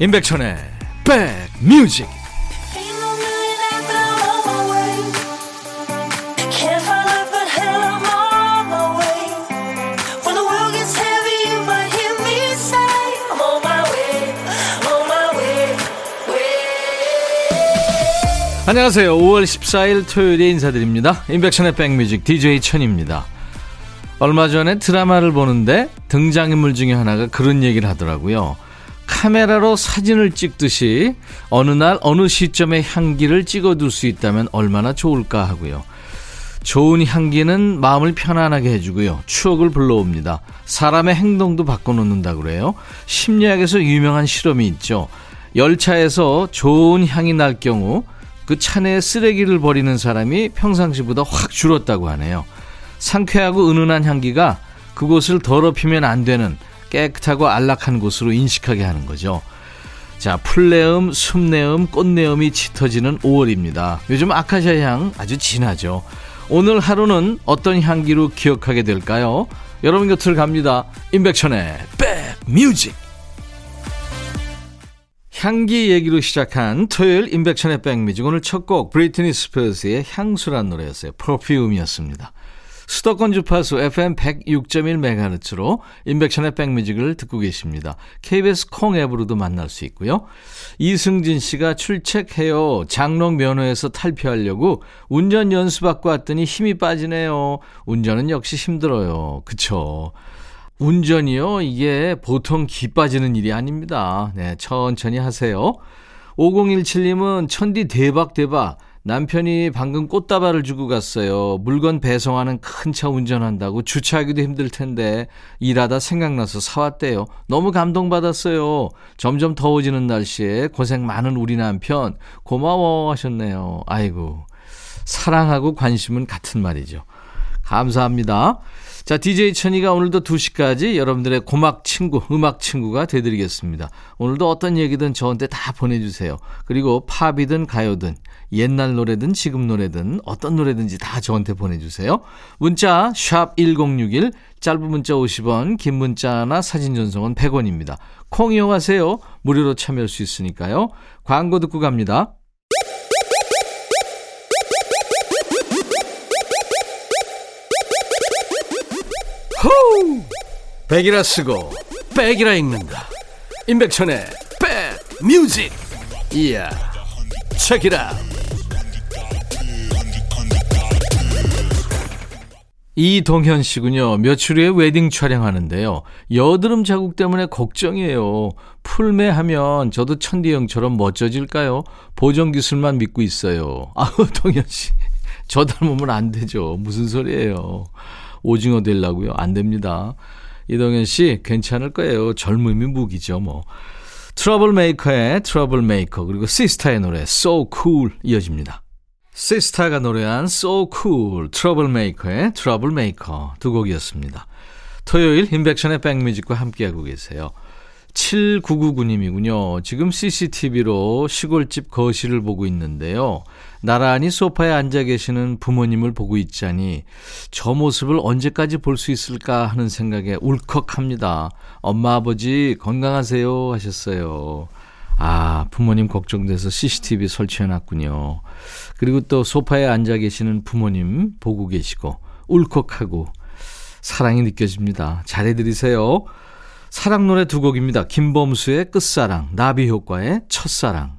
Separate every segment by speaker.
Speaker 1: 임백천의 백뮤직. 안녕하세요. 5월 14일 토요일에 인사드립니다. 임백천의 백뮤직 DJ 천입니다. 얼마 전에 드라마를 보는데 등장인물 중에 하나가 그런 얘기를 하더라고요 카메라로 사진을 찍듯이 어느 날 어느 시점에 향기를 찍어둘 수 있다면 얼마나 좋을까 하고요. 좋은 향기는 마음을 편안하게 해주고요. 추억을 불러옵니다. 사람의 행동도 바꿔놓는다 그래요. 심리학에서 유명한 실험이 있죠. 열차에서 좋은 향이 날 경우 그 차내에 쓰레기를 버리는 사람이 평상시보다 확 줄었다고 하네요. 상쾌하고 은은한 향기가 그곳을 더럽히면 안 되는 깨끗하고 안락한 곳으로 인식하게 하는 거죠. 자, 풀내음, 숲내음, 꽃내음이 짙어지는 5월입니다. 요즘 아카시아 향 아주 진하죠. 오늘 하루는 어떤 향기로 기억하게 될까요? 여러분 곁을 갑니다. 임백천의 백뮤직. 향기 얘기로 시작한 토요일 임백천의 백뮤직. 오늘 첫 곡 브리트니 스피어스의 향수란 노래였어요. 프로피움이었습니다. 수도권 주파수 FM 106.1MHz로 인백션의 백뮤직을 듣고 계십니다. KBS 콩 앱으로도 만날 수 있고요. 이승진 씨가 출첵해요. 장롱 면허에서 탈피하려고 운전 연수받고 왔더니 힘이 빠지네요. 운전은 역시 힘들어요. 그쵸. 운전이요. 이게 보통 기 빠지는 일이 아닙니다. 네, 천천히 하세요. 5017님은 천디 대박 대박. 남편이 방금 꽃다발을 주고 갔어요. 물건 배송하는 큰 차 운전한다고 주차하기도 힘들 텐데 일하다 생각나서 사왔대요. 너무 감동받았어요. 점점 더워지는 날씨에 고생 많은 우리 남편 고마워 하셨네요. 아이고 사랑하고 관심은 같은 말이죠. 감사합니다. 자, DJ 천이가 오늘도 2시까지 여러분들의 고막 친구, 음악 친구가 되드리겠습니다. 오늘도 어떤 얘기든 저한테 다 보내주세요. 그리고 팝이든 가요든 옛날 노래든 지금 노래든 어떤 노래든지 다 저한테 보내주세요. 문자 1061, 짧은 문자 50원, 긴 문자나 사진 전송은 100원입니다. 콩 이용하세요. 무료로 참여할 수 있으니까요. 광고 듣고 갑니다. 백이라 쓰고 백이라 읽는다. 임백천의 백 뮤직. 이야. Check it out. 이동현 씨군요. 며칠 후에 웨딩 촬영하는데요. 여드름 자국 때문에 걱정이에요. 풀메하면 저도 천디 형처럼 멋져질까요? 보정 기술만 믿고 있어요. 아우, 동현 씨. 저 닮으면 안 되죠. 무슨 소리예요. 오징어 되려고요. 안 됩니다. 이동현 씨 괜찮을 거예요. 젊음이 무기죠, 뭐. 트러블 메이커의 Trouble Maker 그리고 시스타의 노래 So Cool 이어집니다. 시스타가 노래한 So Cool, 트러블 메이커의 Trouble Maker 두 곡이었습니다. 토요일 임백천의 백뮤직과 함께하고 계세요. 7999님이군요. 지금 CCTV로 시골집 거실을 보고 있는데요. 나란히 소파에 앉아 계시는 부모님을 보고 있자니 저 모습을 언제까지 볼 수 있을까 하는 생각에 울컥합니다. 엄마, 아버지 건강하세요 하셨어요. 아, 부모님 걱정돼서 CCTV 설치해놨군요. 그리고 또 소파에 앉아 계시는 부모님 보고 계시고 울컥하고 사랑이 느껴집니다. 잘해드리세요. 사랑 노래 두 곡입니다. 김범수의 끝사랑, 나비 효과의 첫사랑.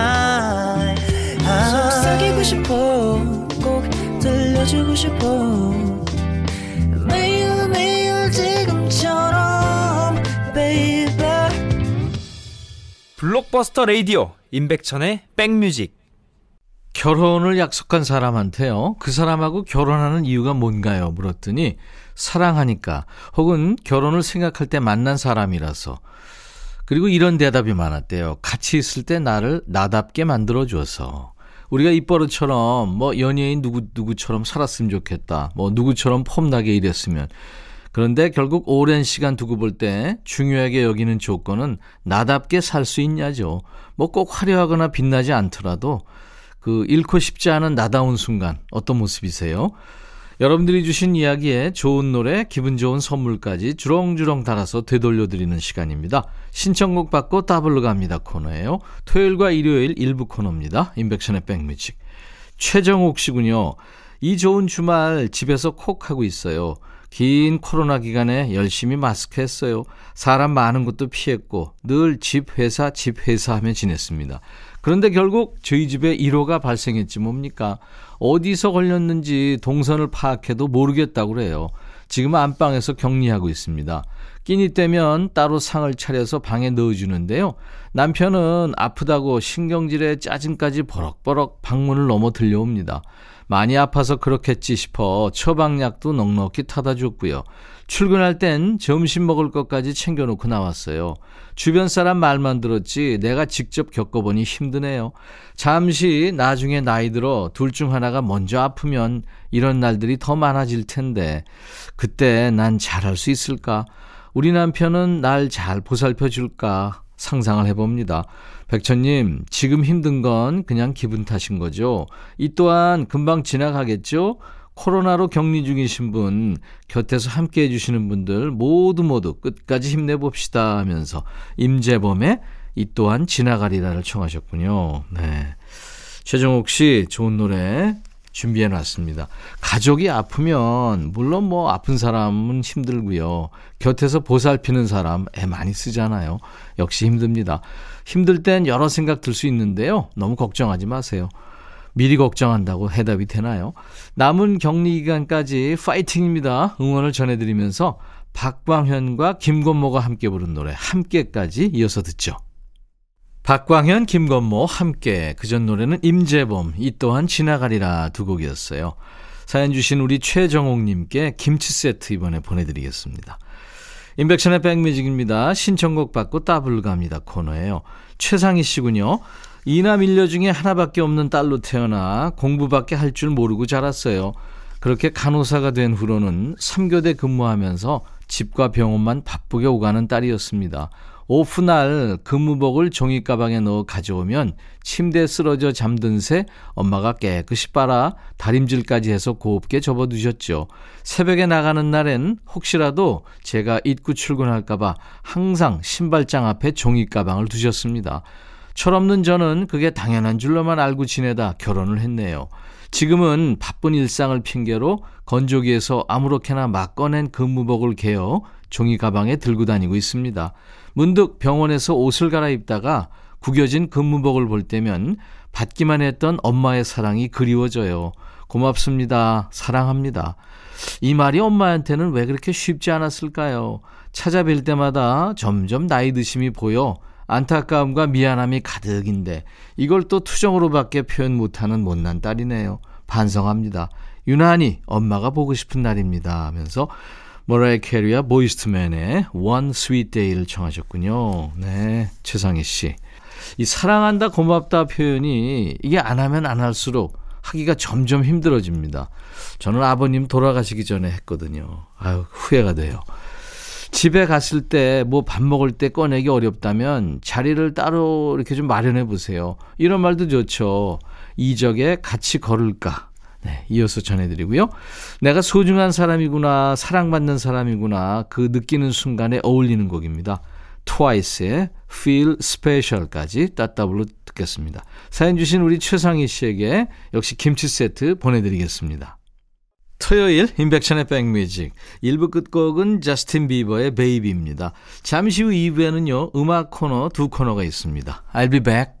Speaker 1: 속삭이고 싶어 꼭 들려주고 싶어 매일 매일 지금처럼 baby 블록버스터 레이디오 임백천의 백뮤직 결혼을 약속한 사람한테요. 그 사람하고 결혼하는 이유가 뭔가요? 물었더니 사랑하니까 혹은 결혼을 생각할 때 만난 사람이라서 그리고 이런 대답이 많았대요. 같이 있을 때 나를 나답게 만들어 줘서. 우리가 입버릇처럼 뭐 연예인 누구 누구처럼 살았으면 좋겠다. 뭐 누구처럼 폼나게 일했으면. 그런데 결국 오랜 시간 두고 볼 때 중요하게 여기는 조건은 나답게 살 수 있냐죠. 뭐 꼭 화려하거나 빛나지 않더라도 그 잃고 싶지 않은 나다운 순간 어떤 모습이세요? 여러분들이 주신 이야기에 좋은 노래, 기분 좋은 선물까지 주렁주렁 달아서 되돌려드리는 시간입니다. 신청곡 받고 따블로 갑니다 코너예요. 토요일과 일요일 일부 코너입니다. 인백션의 백뮤직. 최정옥 씨군요. 이 좋은 주말 집에서 콕 하고 있어요. 긴 코로나 기간에 열심히 마스크 했어요. 사람 많은 곳도 피했고 늘 집 회사 집 회사 하며 지냈습니다. 그런데 결국 저희 집에 1호가 발생했지 뭡니까? 어디서 걸렸는지 동선을 파악해도 모르겠다고 그래요. 지금 안방에서 격리하고 있습니다. 끼니 때면 따로 상을 차려서 방에 넣어주는데요. 남편은 아프다고 신경질에 짜증까지 버럭버럭 방문을 넘어 들려옵니다. 많이 아파서 그렇겠지 싶어 처방약도 넉넉히 타다 줬고요. 출근할 땐 점심 먹을 것까지 챙겨놓고 나왔어요. 주변 사람 말만 들었지 내가 직접 겪어보니 힘드네요. 잠시 나중에 나이 들어 둘 중 하나가 먼저 아프면 이런 날들이 더 많아질 텐데 그때 난 잘할 수 있을까? 우리 남편은 날 잘 보살펴 줄까? 상상을 해봅니다. 백천님, 지금 힘든 건 그냥 기분 탓인 거죠. 이 또한 금방 지나가겠죠? 코로나로 격리 중이신 분, 곁에서 함께 해주시는 분들 모두 모두 끝까지 힘내봅시다 하면서 임재범의 이 또한 지나가리라를 청하셨군요. 네. 최정옥 씨, 좋은 노래 준비해 놨습니다. 가족이 아프면, 물론 뭐 아픈 사람은 힘들고요. 곁에서 보살피는 사람 애 많이 쓰잖아요. 역시 힘듭니다. 힘들 땐 여러 생각 들 수 있는데요. 너무 걱정하지 마세요. 미리 걱정한다고 해답이 되나요? 남은 격리 기간까지 파이팅입니다. 응원을 전해드리면서 박광현과 김건모가 함께 부른 노래 함께까지 이어서 듣죠. 박광현, 김건모 함께 그 전 노래는 임재범 이 또한 지나가리라 두 곡이었어요. 사연 주신 우리 최정옥님께 김치 세트 이번에 보내드리겠습니다. 인백션의 백뮤직입니다. 신청곡 받고 따블 갑니다 코너예요. 최상희 씨군요. 이남 일녀 중에 하나밖에 없는 딸로 태어나 공부밖에 할 줄 모르고 자랐어요. 그렇게 간호사가 된 후로는 3교대 근무하면서 집과 병원만 바쁘게 오가는 딸이었습니다. 오후날 근무복을 종이가방에 넣어 가져오면 침대에 쓰러져 잠든 새 엄마가 깨끗이 빨아 다림질까지 해서 곱게 접어두셨죠. 새벽에 나가는 날엔 혹시라도 제가 입구 출근할까봐 항상 신발장 앞에 종이가방을 두셨습니다. 철없는 저는 그게 당연한 줄로만 알고 지내다 결혼을 했네요. 지금은 바쁜 일상을 핑계로 건조기에서 아무렇게나 막 꺼낸 근무복을 개어 종이 가방에 들고 다니고 있습니다. 문득 병원에서 옷을 갈아입다가 구겨진 근무복을 볼 때면 받기만 했던 엄마의 사랑이 그리워져요. 고맙습니다. 사랑합니다. 이 말이 엄마한테는 왜 그렇게 쉽지 않았을까요? 찾아뵐 때마다 점점 나이 드심이 보여 안타까움과 미안함이 가득인데 이걸 또 투정으로밖에 표현 못하는 못난 딸이네요. 반성합니다. 유난히 엄마가 보고 싶은 날입니다 하면서 머라이어 캐리와 보이즈 투 맨의 One Sweet Day를 청하셨군요. 네, 최상희 씨. 이 사랑한다, 고맙다 표현이 이게 안 하면 안 할수록 하기가 점점 힘들어집니다. 저는 아버님 돌아가시기 전에 했거든요. 아유, 후회가 돼요. 집에 갔을 때 뭐 밥 먹을 때 꺼내기 어렵다면 자리를 따로 이렇게 좀 마련해 보세요. 이런 말도 좋죠. 이적에 같이 걸을까? 네, 이어서 전해드리고요. 내가 소중한 사람이구나, 사랑받는 사람이구나, 그 느끼는 순간에 어울리는 곡입니다. 트와이스의 Feel Special까지 따따블로 듣겠습니다. 사연 주신 우리 최상희 씨에게 역시 김치 세트 보내드리겠습니다. 토요일 인백션의 백뮤직 1부 끝곡은 저스틴 비버의 베이비입니다. 잠시 후 2부에는요. 음악 코너 두 코너가 있습니다. I'll be back.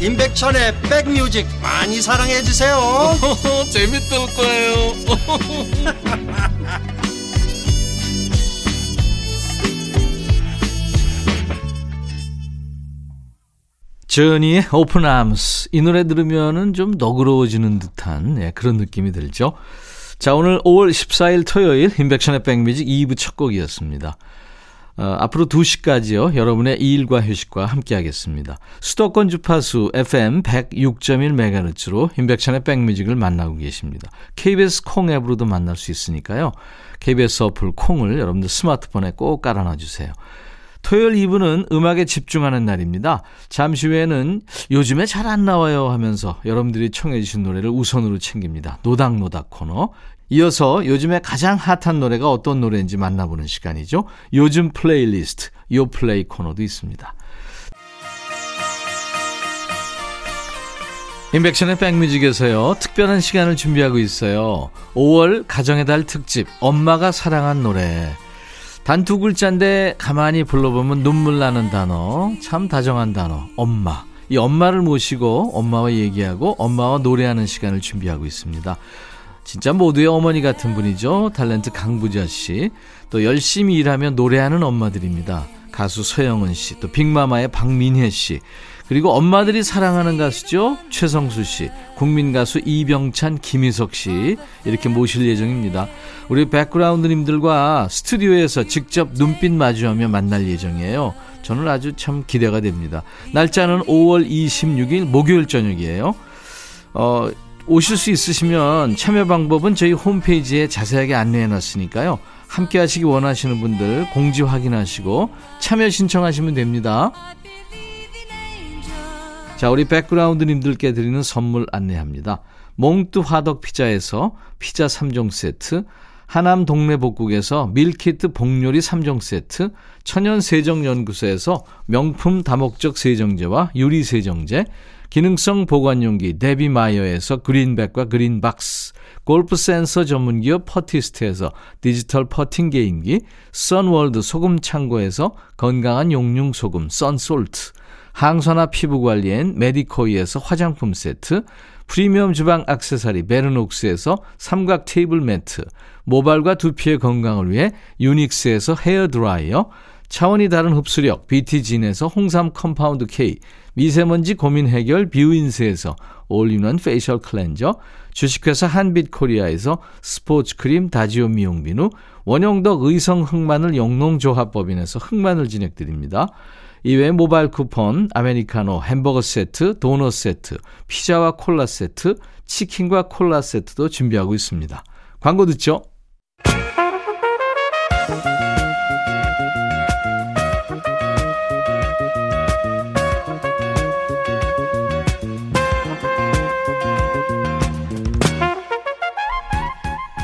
Speaker 2: 임백천의 백뮤직 많이 사랑해 주세요
Speaker 3: 재밌을 거예요.
Speaker 1: 저니의 Open Arms 이 노래 들으면은 좀 너그러워지는 듯한 네, 그런 느낌이 들죠. 자 오늘 5월 14일 토요일 임백천의 백뮤직 2부 첫 곡이었습니다. 어, 앞으로 2시까지요. 여러분의 일과 휴식과 함께하겠습니다. 수도권 주파수 FM 106.1MHz로 임백천의 백뮤직을 만나고 계십니다. KBS 콩 앱으로도 만날 수 있으니까요. KBS 어플 콩을 여러분들 스마트폰에 꼭 깔아놔 주세요. 토요일 2부는 음악에 집중하는 날입니다. 잠시 후에는 요즘에 잘 안 나와요 하면서 여러분들이 청해 주신 노래를 우선으로 챙깁니다. 노닥노닥 코너. 이어서 요즘에 가장 핫한 노래가 어떤 노래인지 만나보는 시간이죠. 요즘 플레이리스트, 요 플레이 코너도 있습니다. 임백천의 백뮤직에서요, 특별한 시간을 준비하고 있어요. 5월 가정의 달 특집, 엄마가 사랑한 노래. 단 두 글자인데 가만히 불러보면 눈물 나는 단어, 참 다정한 단어, 엄마. 이 엄마를 모시고 엄마와 얘기하고 엄마와 노래하는 시간을 준비하고 있습니다. 진짜 모두의 어머니 같은 분이죠. 탤런트 강부자 씨. 또 열심히 일하며 노래하는 엄마들입니다. 가수 서영은 씨, 또 빅마마의 박민혜 씨. 그리고 엄마들이 사랑하는 가수죠. 최성수 씨, 국민 가수 이병찬, 김희석 씨. 이렇게 모실 예정입니다. 우리 백그라운드님들과 스튜디오에서 직접 눈빛 마주하며 만날 예정이에요. 저는 아주 참 기대가 됩니다. 날짜는 5월 26일 목요일 저녁이에요. 어, 오실 수 있으시면 참여 방법은 저희 홈페이지에 자세하게 안내해 놨으니까요. 함께 하시기 원하시는 분들 공지 확인하시고 참여 신청하시면 됩니다. 자, 우리 백그라운드님들께 드리는 선물 안내합니다. 몽뚜 화덕 피자에서 피자 3종 세트, 하남 동네 복국에서 밀키트 복요리 3종 세트, 천연 세정연구소에서 명품 다목적 세정제와 유리 세정제, 기능성 보관용기 데비마이어에서 그린백과 그린박스, 골프 센서 전문기업 퍼티스트에서 디지털 퍼팅 게임기, 선월드 소금 창고에서 건강한 용융 소금 썬솔트, 항산화 피부 관리엔 메디코이에서 화장품 세트, 프리미엄 주방 악세사리 베르녹스에서 삼각 테이블 매트, 모발과 두피의 건강을 위해 유닉스에서 헤어 드라이어, 차원이 다른 흡수력 BT진에서 홍삼 compound K, 미세먼지 고민 해결 뷰인스에서 all-in-one facial cleanser, 주식회사 한빛코리아에서 스포츠 크림 다지오 미용비누, 원형덕 의성 흑마늘 영농조합법인에서 흑마늘 진액 드립니다. 이외에 모바일 쿠폰, 아메리카노, 햄버거 세트, 도넛 세트, 피자와 콜라 세트, 치킨과 콜라 세트도 준비하고 있습니다. 광고 듣죠?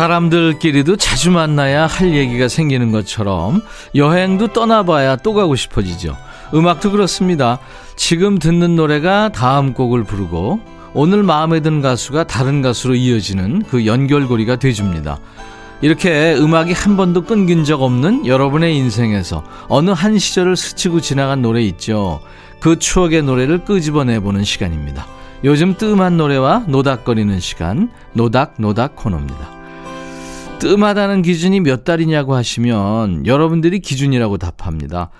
Speaker 1: 사람들끼리도 자주 만나야 할 얘기가 생기는 것처럼 여행도 떠나봐야 또 가고 싶어지죠. 음악도 그렇습니다. 지금 듣는 노래가 다음 곡을 부르고 오늘 마음에 든 가수가 다른 가수로 이어지는 그 연결고리가 돼줍니다. 이렇게 음악이 한 번도 끊긴 적 없는 여러분의 인생에서 어느 한 시절을 스치고 지나간 노래 있죠. 그 추억의 노래를 끄집어내보는 시간입니다. 요즘 뜸한 노래와 노닥거리는 시간, 노닥노닥 코너입니다. 뜸하다는 기준이 몇 달이냐고 하시면 여러분들이 기준이라고 답합니다.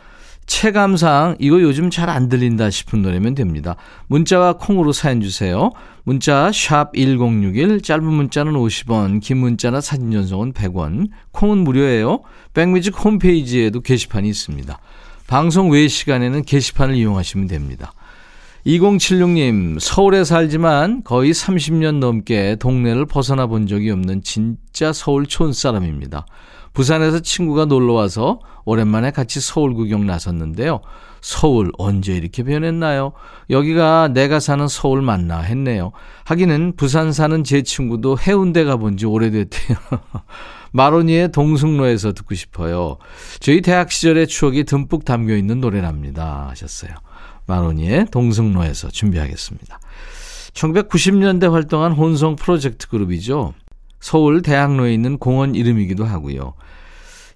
Speaker 1: 체감상 이거 요즘 잘 안 들린다 싶은 노래면 됩니다. 문자와 콩으로 사연 주세요. 문자 1061, 짧은 문자는 50원, 긴 문자나 사진 전송은 100원, 콩은 무료예요. 백뮤직 홈페이지에도 게시판이 있습니다. 방송 외 시간에는 게시판을 이용하시면 됩니다. 2076님, 서울에 살지만 거의 30년 넘게 동네를 벗어나 본 적이 없는 진짜 서울 촌사람입니다. 부산에서 친구가 놀러 와서 오랜만에 같이 서울 구경 나섰는데요. 서울 언제 이렇게 변했나요? 여기가 내가 사는 서울 맞나 했네요. 하기는 부산 사는 제 친구도 해운대 가본 지 오래됐대요. 마로니의 동승로에서 듣고 싶어요. 저희 대학 시절의 추억이 듬뿍 담겨 있는 노래랍니다. 하셨어요. 마로니의 동승로에서 준비하겠습니다. 1990년대 활동한 혼성 프로젝트 그룹이죠. 서울 대학로에 있는 공원 이름이기도 하고요.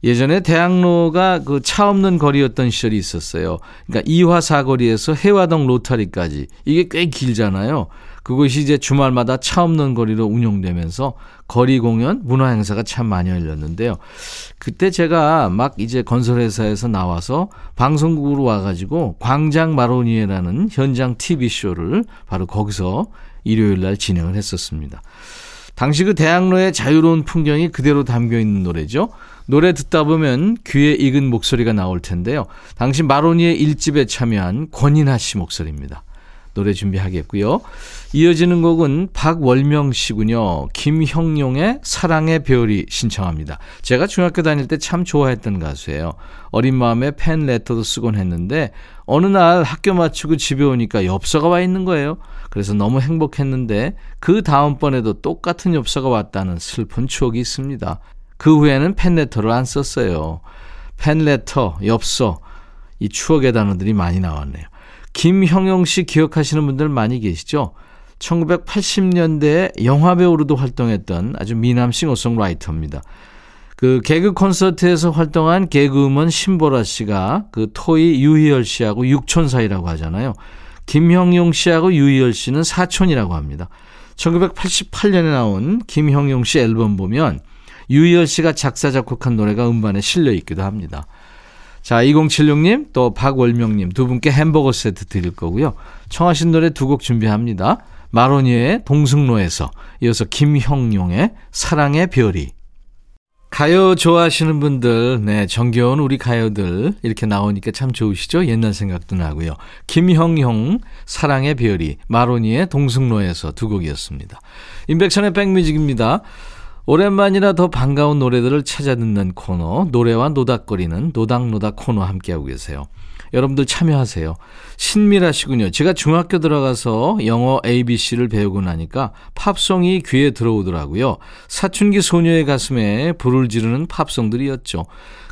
Speaker 1: 예전에 대학로가 그 차 없는 거리였던 시절이 있었어요. 그러니까 이화 사거리에서 해화동 로타리까지 이게 꽤 길잖아요. 그것이 이제 주말마다 차 없는 거리로 운영되면서 거리 공연, 문화 행사가 참 많이 열렸는데요. 그때 제가 막 이제 건설회사에서 나와서 방송국으로 와가지고 광장 마로니에라는 현장 TV쇼를 바로 거기서 일요일 날 진행을 했었습니다. 당시 그 대학로의 자유로운 풍경이 그대로 담겨 있는 노래죠. 노래 듣다 보면 귀에 익은 목소리가 나올 텐데요. 당시 마로니의 일집에 참여한 권인하 씨 목소리입니다. 노래 준비하겠고요. 이어지는 곡은 박월명 씨군요. 김형용의 사랑의 별이 신청합니다. 제가 중학교 다닐 때 참 좋아했던 가수예요. 어린 마음에 팬 레터도 쓰곤 했는데 어느 날 학교 마치고 집에 오니까 엽서가 와 있는 거예요. 그래서 너무 행복했는데 그 다음번에도 똑같은 엽서가 왔다는 슬픈 추억이 있습니다. 그 후에는 팬 레터를 안 썼어요. 팬 레터, 엽서, 이 추억의 단어들이 많이 나왔네요. 김형용 씨 기억하시는 분들 많이 계시죠? 1980년대에 영화배우로도 활동했던 아주 미남 싱어송라이터입니다. 그 개그 콘서트에서 활동한 개그우먼 신보라 씨가 그 토이 유희열 씨하고 육촌 사이라고 하잖아요. 김형용 씨하고 유희열 씨는 사촌이라고 합니다. 1988년에 나온 김형용 씨 앨범 보면 유희열 씨가 작사 작곡한 노래가 음반에 실려 있기도 합니다. 자, 2076님 또 박월명님 두 분께 햄버거 세트 드릴 거고요. 청하신 노래 두 곡 준비합니다. 마로니의 동승로에서 이어서 김형용의 사랑의 별이 가요 좋아하시는 분들, 네, 정겨운 우리 가요들 이렇게 나오니까 참 좋으시죠? 옛날 생각도 나고요. 김형형, 사랑의 별이, 마로니의 동승로에서 두 곡이었습니다. 인백천의 백뮤직입니다. 오랜만이라 더 반가운 노래들을 찾아 듣는 코너, 노래와 노닥거리는 노닥노닥 코너 함께하고 계세요. 여러분들 참여하세요. 신미라시군요. 제가 중학교 들어가서 영어 ABC를 배우고 나니까 팝송이 귀에 들어오더라고요. 사춘기 소녀의 가슴에 불을 지르는 팝송들이었죠.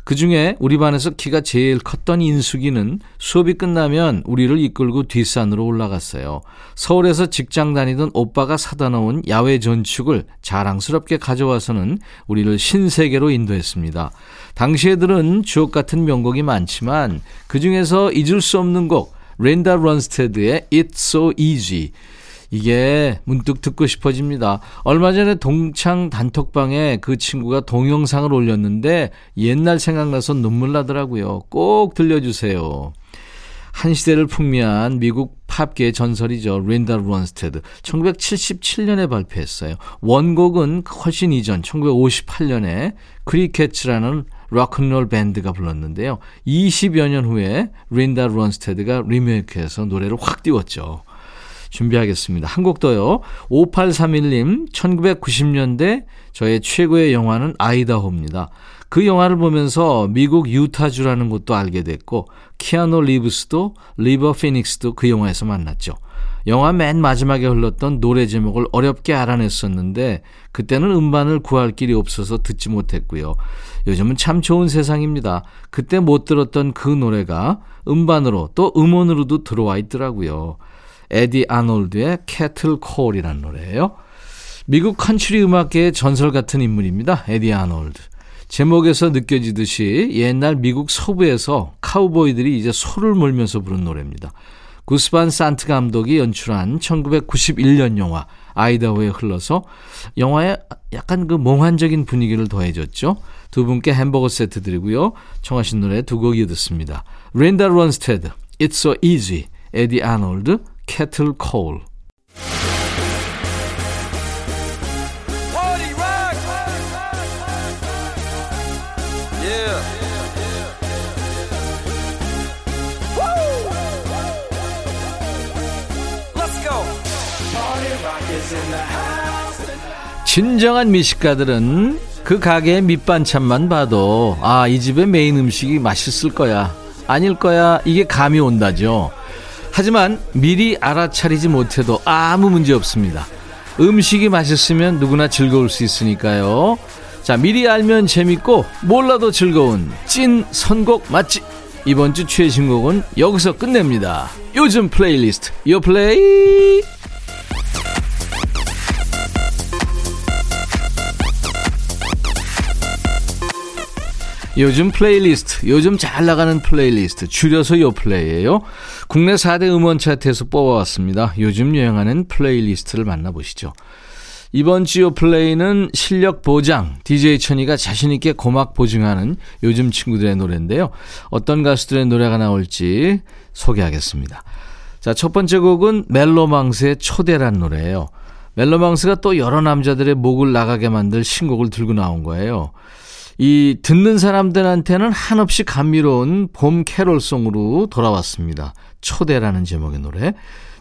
Speaker 1: 그 중에 우리 반에서 키가 제일 컸던 인숙이는 수업이 끝나면 우리를 이끌고 뒷산으로 올라갔어요. 서울에서 직장 다니던 오빠가 사다 놓은 야외 전축을 자랑스럽게 가져와서는 우리를 신세계로 인도했습니다. 당시에 들은 주옥 같은 명곡이 많지만 그 중에서 잊을 수 없는 곡 렌다 런스테드의 It's So Easy 이게 문득 듣고 싶어집니다. 얼마 전에 동창 단톡방에 그 친구가 동영상을 올렸는데 옛날 생각나서 눈물 나더라고요. 꼭 들려주세요. 한 시대를 풍미한 미국 팝계의 전설이죠. 린다 런스테드. 1977년에 발표했어요. 원곡은 훨씬 이전 1958년에 크리켓츠라는 락큰롤 밴드가 불렀는데요. 20여 년 후에 린다 런스테드가 리메이크해서 노래를 확 띄웠죠. 준비하겠습니다. 한 곡 더요. 5831님, 1990년대 저의 최고의 영화는 아이다호입니다. 그 영화를 보면서 미국 유타주라는 곳도 알게 됐고, 키아노 리브스도 리버 피닉스도 그 영화에서 만났죠. 영화 맨 마지막에 흘렀던 노래 제목을 어렵게 알아냈었는데 그때는 음반을 구할 길이 없어서 듣지 못했고요. 요즘은 참 좋은 세상입니다. 그때 못 들었던 그 노래가 음반으로 또 음원으로도 들어와 있더라고요. 에디 아놀드의 Cattle Call이라는 노래예요. 미국 컨츄리 음악계의 전설 같은 인물입니다. 에디 아놀드. 제목에서 느껴지듯이 옛날 미국 서부에서 카우보이들이 이제 소를 몰면서 부른 노래입니다. 구스 반 산트 감독이 연출한 1991년 영화 아이다호에 흘러서 영화에 약간 그 몽환적인 분위기를 더해줬죠. 두 분께 햄버거 세트 드리고요. 청하신 노래 두 곡 이어 듣습니다. 린다 런스테드, It's So Easy, 에디 아놀드, Kettle Coal. 진정한 미식가들은 그 가게의 밑반찬만 봐도 아, 이 집의 메인 음식이 맛있을 거야. 아닐 거야. 이게 감이 온다죠. 하지만 미리 알아차리지 못해도 아무 문제 없습니다. 음식이 맛있으면 누구나 즐거울 수 있으니까요. 자, 미리 알면 재밌고 몰라도 즐거운 찐 선곡 맛집. 이번 주 최신곡은 여기서 끝냅니다. 요즘 플레이리스트 요 플레이. 요즘 플레이리스트, 요즘 잘 나가는 플레이리스트, 줄여서 요 플레이예요. 국내 4대 음원 차트에서 뽑아왔습니다. 요즘 유행하는 플레이리스트를 만나보시죠. 이번 주 요 플레이는 실력 보장, DJ 천이가 자신있게 고막 보증하는 요즘 친구들의 노래인데요. 어떤 가수들의 노래가 나올지 소개하겠습니다. 자, 첫 번째 곡은 멜로망스의 초대란 노래예요. 멜로망스가 또 여러 남자들의 목을 나가게 만들 신곡을 들고 나온 거예요. 이 듣는 사람들한테는 한없이 감미로운 봄 캐롤송으로 돌아왔습니다. 초대라는 제목의 노래.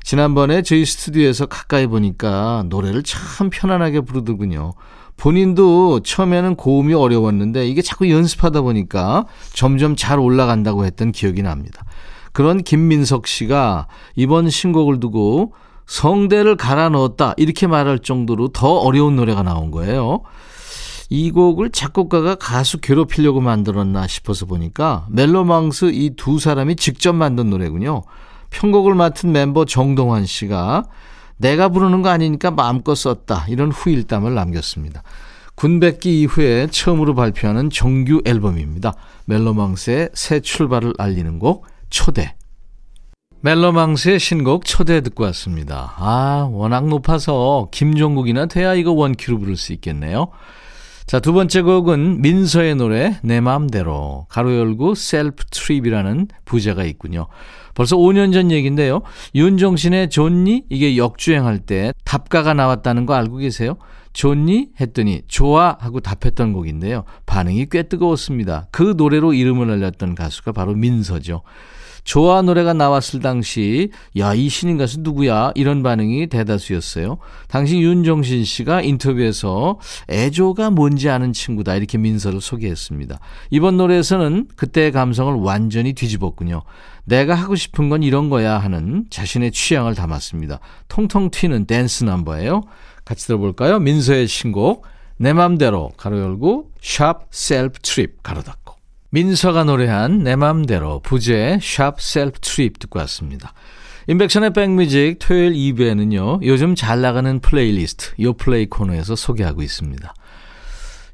Speaker 1: 지난번에 저희 스튜디오에서 가까이 보니까 노래를 참 편안하게 부르더군요. 본인도 처음에는 고음이 어려웠는데 이게 자꾸 연습하다 보니까 점점 잘 올라간다고 했던 기억이 납니다. 그런 김민석 씨가 이번 신곡을 두고 성대를 갈아 넣었다 이렇게 말할 정도로 더 어려운 노래가 나온 거예요. 이 곡을 작곡가가 가수 괴롭히려고 만들었나 싶어서 보니까 멜로망스 이 두 사람이 직접 만든 노래군요. 편곡을 맡은 멤버 정동환 씨가 내가 부르는 거 아니니까 마음껏 썼다 이런 후일담을 남겼습니다. 군백기 이후에 처음으로 발표하는 정규 앨범입니다. 멜로망스의 새 출발을 알리는 곡 초대. 멜로망스의 신곡 초대 듣고 왔습니다. 아, 워낙 높아서 김종국이나 돼야 이거 원키로 부를 수 있겠네요. 자, 두 번째 곡은 민서의 노래 내 마음대로 가로 열고 셀프 트립이라는 부제가 있군요. 벌써 5년 전 얘기인데요. 윤종신의 좋니? 이게 역주행할 때 답가가 나왔다는 거 알고 계세요? 좋니? 했더니 좋아 하고 답했던 곡인데요. 반응이 꽤 뜨거웠습니다. 그 노래로 이름을 알렸던 가수가 바로 민서죠. 좋아 노래가 나왔을 당시 야 이 신인 가수 누구야 이런 반응이 대다수였어요. 당시 윤종신 씨가 인터뷰에서 애조가 뭔지 아는 친구다 이렇게 민서를 소개했습니다. 이번 노래에서는 그때의 감성을 완전히 뒤집었군요. 내가 하고 싶은 건 이런 거야 하는 자신의 취향을 담았습니다. 통통 튀는 댄스 넘버예요. 같이 들어볼까요? 민서의 신곡 내 맘대로 괄호 열고 샵 self trip 괄호 닫고 민서가 노래한 내 맘대로 부제 샵 self trip 듣고 왔습니다. 임백천의 백뮤직 토요일 2부에는요. 요즘 잘 나가는 플레이리스트 요 플레이 코너에서 소개하고 있습니다.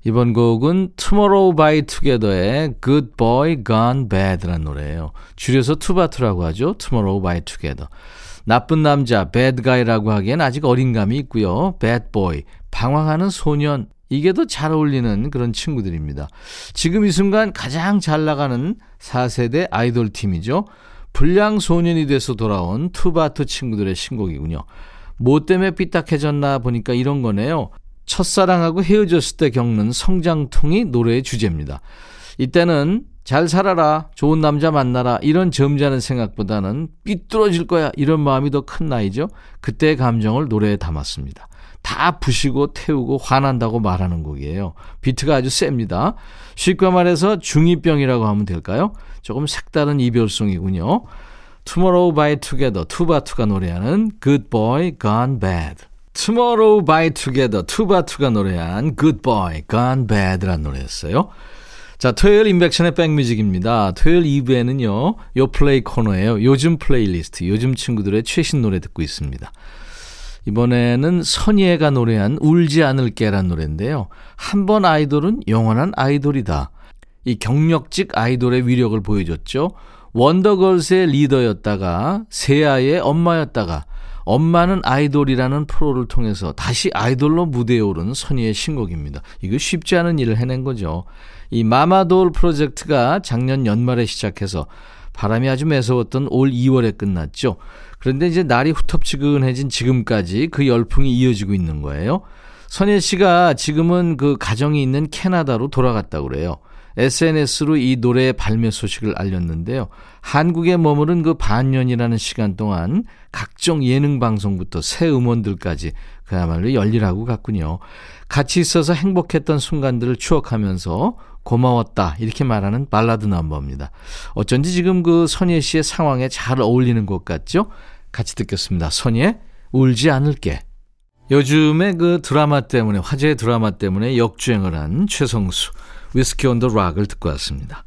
Speaker 1: 이번 곡은 Tomorrow by Together의 Good Boy Gone Bad라는 노래예요. 줄여서 투바투라고 하죠. Tomorrow by. 나쁜 남자, bad guy라고 하기엔 아직 어린 감이 있고요. bad boy, 방황하는 소년, 이게 더 잘 어울리는 그런 친구들입니다. 지금 이 순간 가장 잘 나가는 4세대 아이돌 팀이죠. 불량 소년이 돼서 돌아온 투바투 친구들의 신곡이군요. 뭐 때문에 삐딱해졌나 보니까 이런 거네요. 첫사랑하고 헤어졌을 때 겪는 성장통이 노래의 주제입니다. 이때는 잘 살아라, 좋은 남자 만나라, 이런 점잖은 생각보다는 삐뚤어질 거야, 이런 마음이 더 큰 나이죠. 그때의 감정을 노래에 담았습니다. 다 부시고 태우고 화난다고 말하는 곡이에요. 비트가 아주 셉니다. 쉽게 말해서 중2병이라고 하면 될까요? 조금 색다른 이별송이군요. Tomorrow by Together, 투바투가 노래하는 Good Boy Gone Bad. Tomorrow by Together, 투바투가 노래한 Good Boy Gone Bad란 노래였어요. 자, 토요일 임백천의 백뮤직입니다. 토요일 2부에는요, 요 플레이 코너예요. 요즘 플레이리스트, 요즘 친구들의 최신 노래 듣고 있습니다. 이번에는 선예가 노래한 울지 않을게란 노래인데요. 한 번 아이돌은 영원한 아이돌이다. 이 경력직 아이돌의 위력을 보여줬죠. 원더걸스의 리더였다가 세아의 엄마였다가 엄마는 아이돌이라는 프로를 통해서 다시 아이돌로 무대에 오른 선희의 신곡입니다. 이거 쉽지 않은 일을 해낸 거죠. 이 마마돌 프로젝트가 작년 연말에 시작해서 바람이 아주 매서웠던 올 2월에 끝났죠. 그런데 이제 날이 후텁지근해진 지금까지 그 열풍이 이어지고 있는 거예요. 선예 씨가 지금은 그 가정이 있는 캐나다로 돌아갔다고 그래요. SNS로 이 노래의 발매 소식을 알렸는데요. 한국에 머무른 그 반년이라는 시간 동안 각종 예능 방송부터 새 음원들까지 그야말로 열일하고 갔군요. 같이 있어서 행복했던 순간들을 추억하면서 고마웠다 이렇게 말하는 발라드 넘버입니다. 어쩐지 지금 그 선예 씨의 상황에 잘 어울리는 곡 같죠? 같이 듣겠습니다. 선예 울지 않을게. 요즘에 그 드라마 때문에 화제의 드라마 때문에 역주행을 한 최성수 위스키 on the rock을 듣고 왔습니다.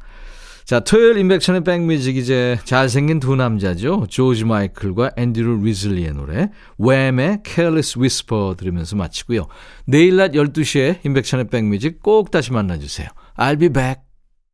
Speaker 1: 자, 토요일 임백천의 백뮤직 이제 잘생긴 두 남자죠. 조지 마이클과 앤드루 리즐리의 노래 Wham의 Careless Whisper 들으면서 마치고요. 내일 낮 12시에 임백천의 백뮤직 꼭 다시 만나주세요. I'll be back.